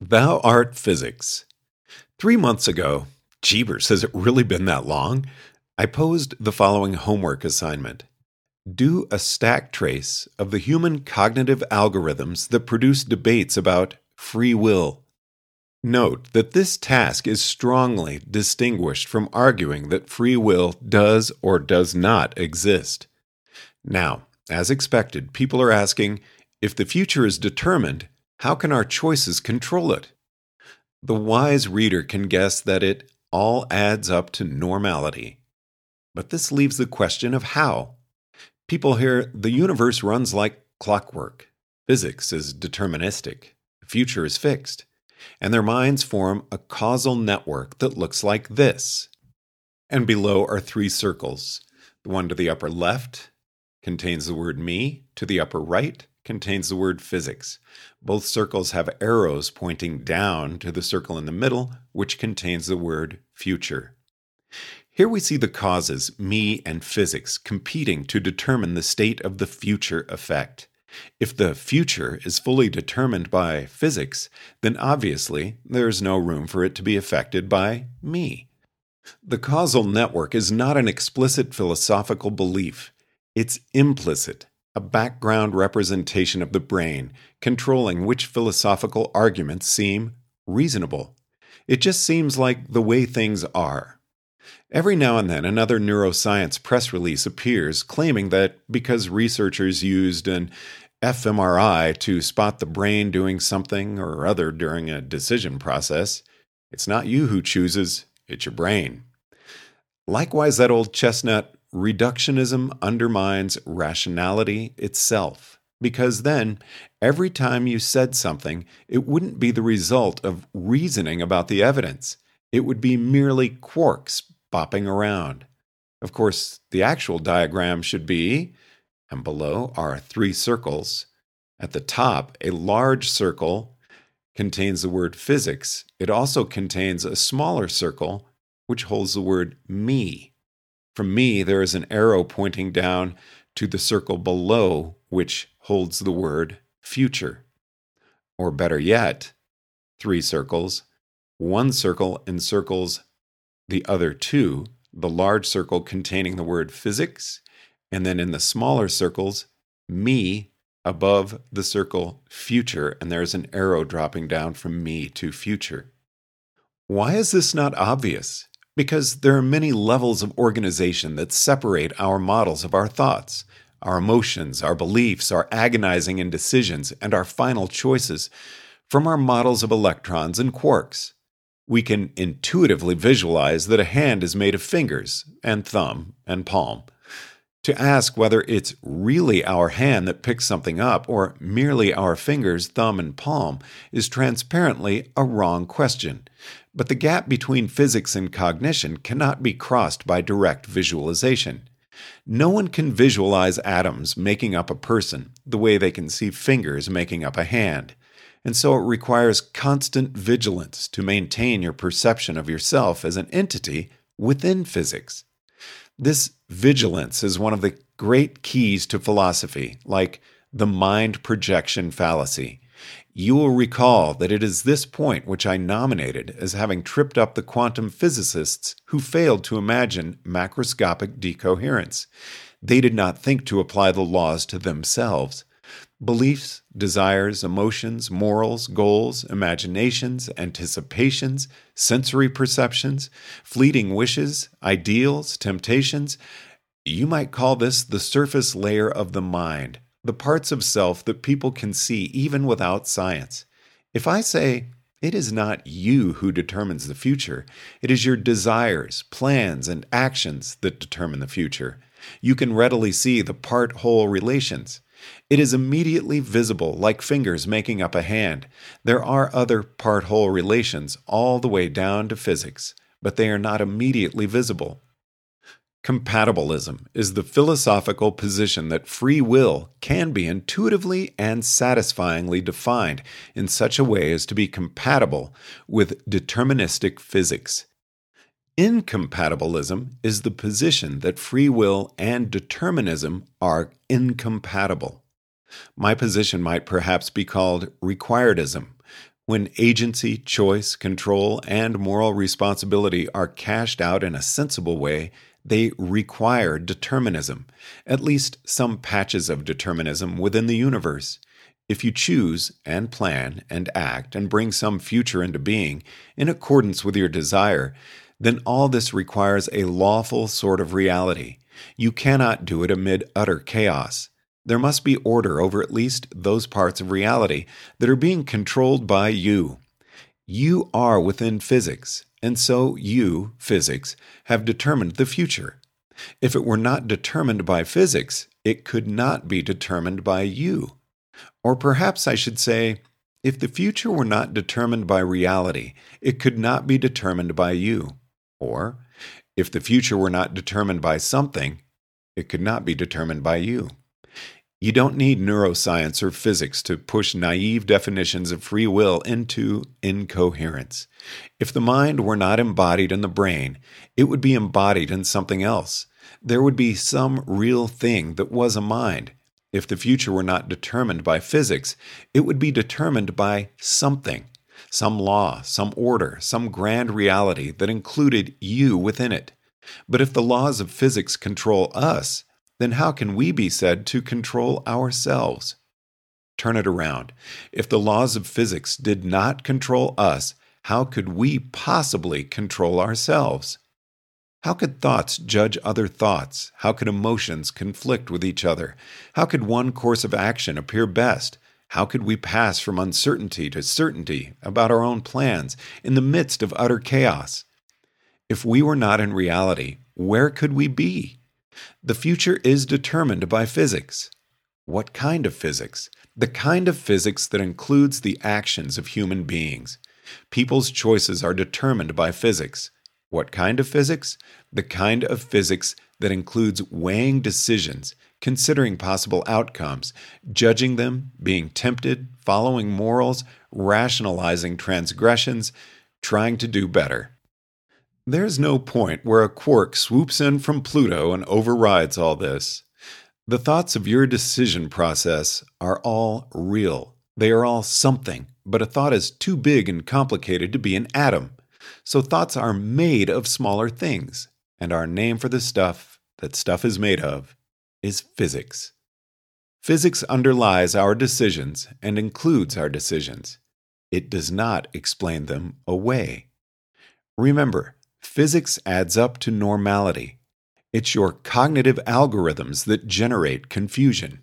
Thou art physics. Three months ago, Jeebers, has it really been that long? I posed the following homework assignment Do a stack trace of the human cognitive algorithms that produce debates about free will. Note that this task is strongly distinguished from arguing that free will does or does not exist. Now, as expected, people are asking if the future is determined, how can our choices control it? The wise reader can guess that it all adds up to normality. But this leaves the question of how. People hear the universe runs like clockwork, physics is deterministic, the future is fixed, and their minds form a causal network that looks like this. And below are three circles. The one to the upper left contains the word me, to the upper right contains the word physics. Both circles have arrows pointing down to the circle in the middle, which contains the word future. Here we see the causes, me and physics, competing to determine the state of the future effect. If the future is fully determined by physics, then obviously there is no room for it to be affected by me. The causal network is not an explicit philosophical belief, it's implicit a background representation of the brain, controlling which philosophical arguments seem reasonable. It just seems like the way things are. Every now and then, another neuroscience press release appears claiming that because researchers used an fMRI to spot the brain doing something or other during a decision process, it's not you who chooses, it's your brain. Likewise, that old chestnut reductionism undermines rationality itself. Because then, every time you said something, it wouldn't be the result of reasoning about the evidence. It would be merely quarks bopping around. Of course, the actual diagram should be, and below are three circles. At the top, a large circle contains the word physics. It also contains a smaller circle, which holds the word me. From me, there is an arrow pointing down to the circle below, which holds the word future. Or better yet, three circles. One circle encircles the other two, the large circle containing the word physics, and then in the smaller circles, me above the circle future, and there's an arrow dropping down from me to future. Why is this not obvious? Because there are many levels of organization that separate our models of our thoughts, our emotions, our beliefs, our agonizing indecisions, and our final choices from our models of electrons and quarks. We can intuitively visualize that a hand is made of fingers and thumb and palm. To ask whether it's really our hand that picks something up or merely our fingers, thumb, and palm is transparently a wrong question. But the gap between physics and cognition cannot be crossed by direct visualization. No one can visualize atoms making up a person the way they can see fingers making up a hand. And so it requires constant vigilance to maintain your perception of yourself as an entity within physics. This vigilance is one of the great keys to philosophy, like the mind projection fallacy. You will recall that it is this point which I nominated as having tripped up the quantum physicists who failed to imagine macroscopic decoherence. They did not think to apply the laws to themselves. Beliefs, desires, emotions, morals, goals, imaginations, anticipations, sensory perceptions, fleeting wishes, ideals, temptations. You might call this the surface layer of the mind, the parts of self that people can see even without science. If I say, it is not you who determines the future, it is your desires, plans, and actions that determine the future. You can readily see the part whole relations. It is immediately visible, like fingers making up a hand. There are other part whole relations all the way down to physics, but they are not immediately visible. Compatibilism is the philosophical position that free will can be intuitively and satisfyingly defined in such a way as to be compatible with deterministic physics. Incompatibilism is the position that free will and determinism are incompatible. My position might perhaps be called requiredism, When agency, choice, control, and moral responsibility are cashed out in a sensible way, they require determinism, at least some patches of determinism within the universe. If you choose and plan and act and bring some future into being in accordance with your desire, then all this requires a lawful sort of reality. You cannot do it amid utter chaos. There must be order over at least those parts of reality that are being controlled by you. You are within physics, and so you, physics, have determined the future. If it were not determined by physics, it could not be determined by you. Or perhaps I should say, if the future were not determined by reality, it could not be determined by you. Or, if the future were not determined by something, it could not be determined by you. You don't need neuroscience or physics to push naive definitions of free will into incoherence. If the mind were not embodied in the brain, it would be embodied in something else. There would be some real thing that was a mind, if the future were not determined by physics, it would be determined by something, some law, some order, some grand reality that included you within it. But if the laws of physics control us, then how can we be said to control ourselves? Turn it around. If the laws of physics did not control us, how could we possibly control ourselves? How could thoughts judge other thoughts? How could emotions conflict with each other? How could one course of action appear best? How could we pass from uncertainty to certainty about our own plans in the midst of utter chaos? If we were not in reality, where could we be? The future is determined by physics. What kind of physics? The kind of physics that includes the actions of human beings. People's choices are determined by physics. What kind of physics? The kind of physics that includes weighing decisions, considering possible outcomes, judging them, being tempted, following morals, rationalizing transgressions, trying to do better. There's no point where a quark swoops in from Pluto and overrides all this. The thoughts of your decision process are all real. They are all something, but a thought is too big and complicated to be an atom. So thoughts are made of smaller things, and our name for the stuff that stuff is made of is physics. Physics underlies our decisions and includes our decisions. It does not explain them away. Remember, physics adds up to normality. It's your cognitive algorithms that generate confusion.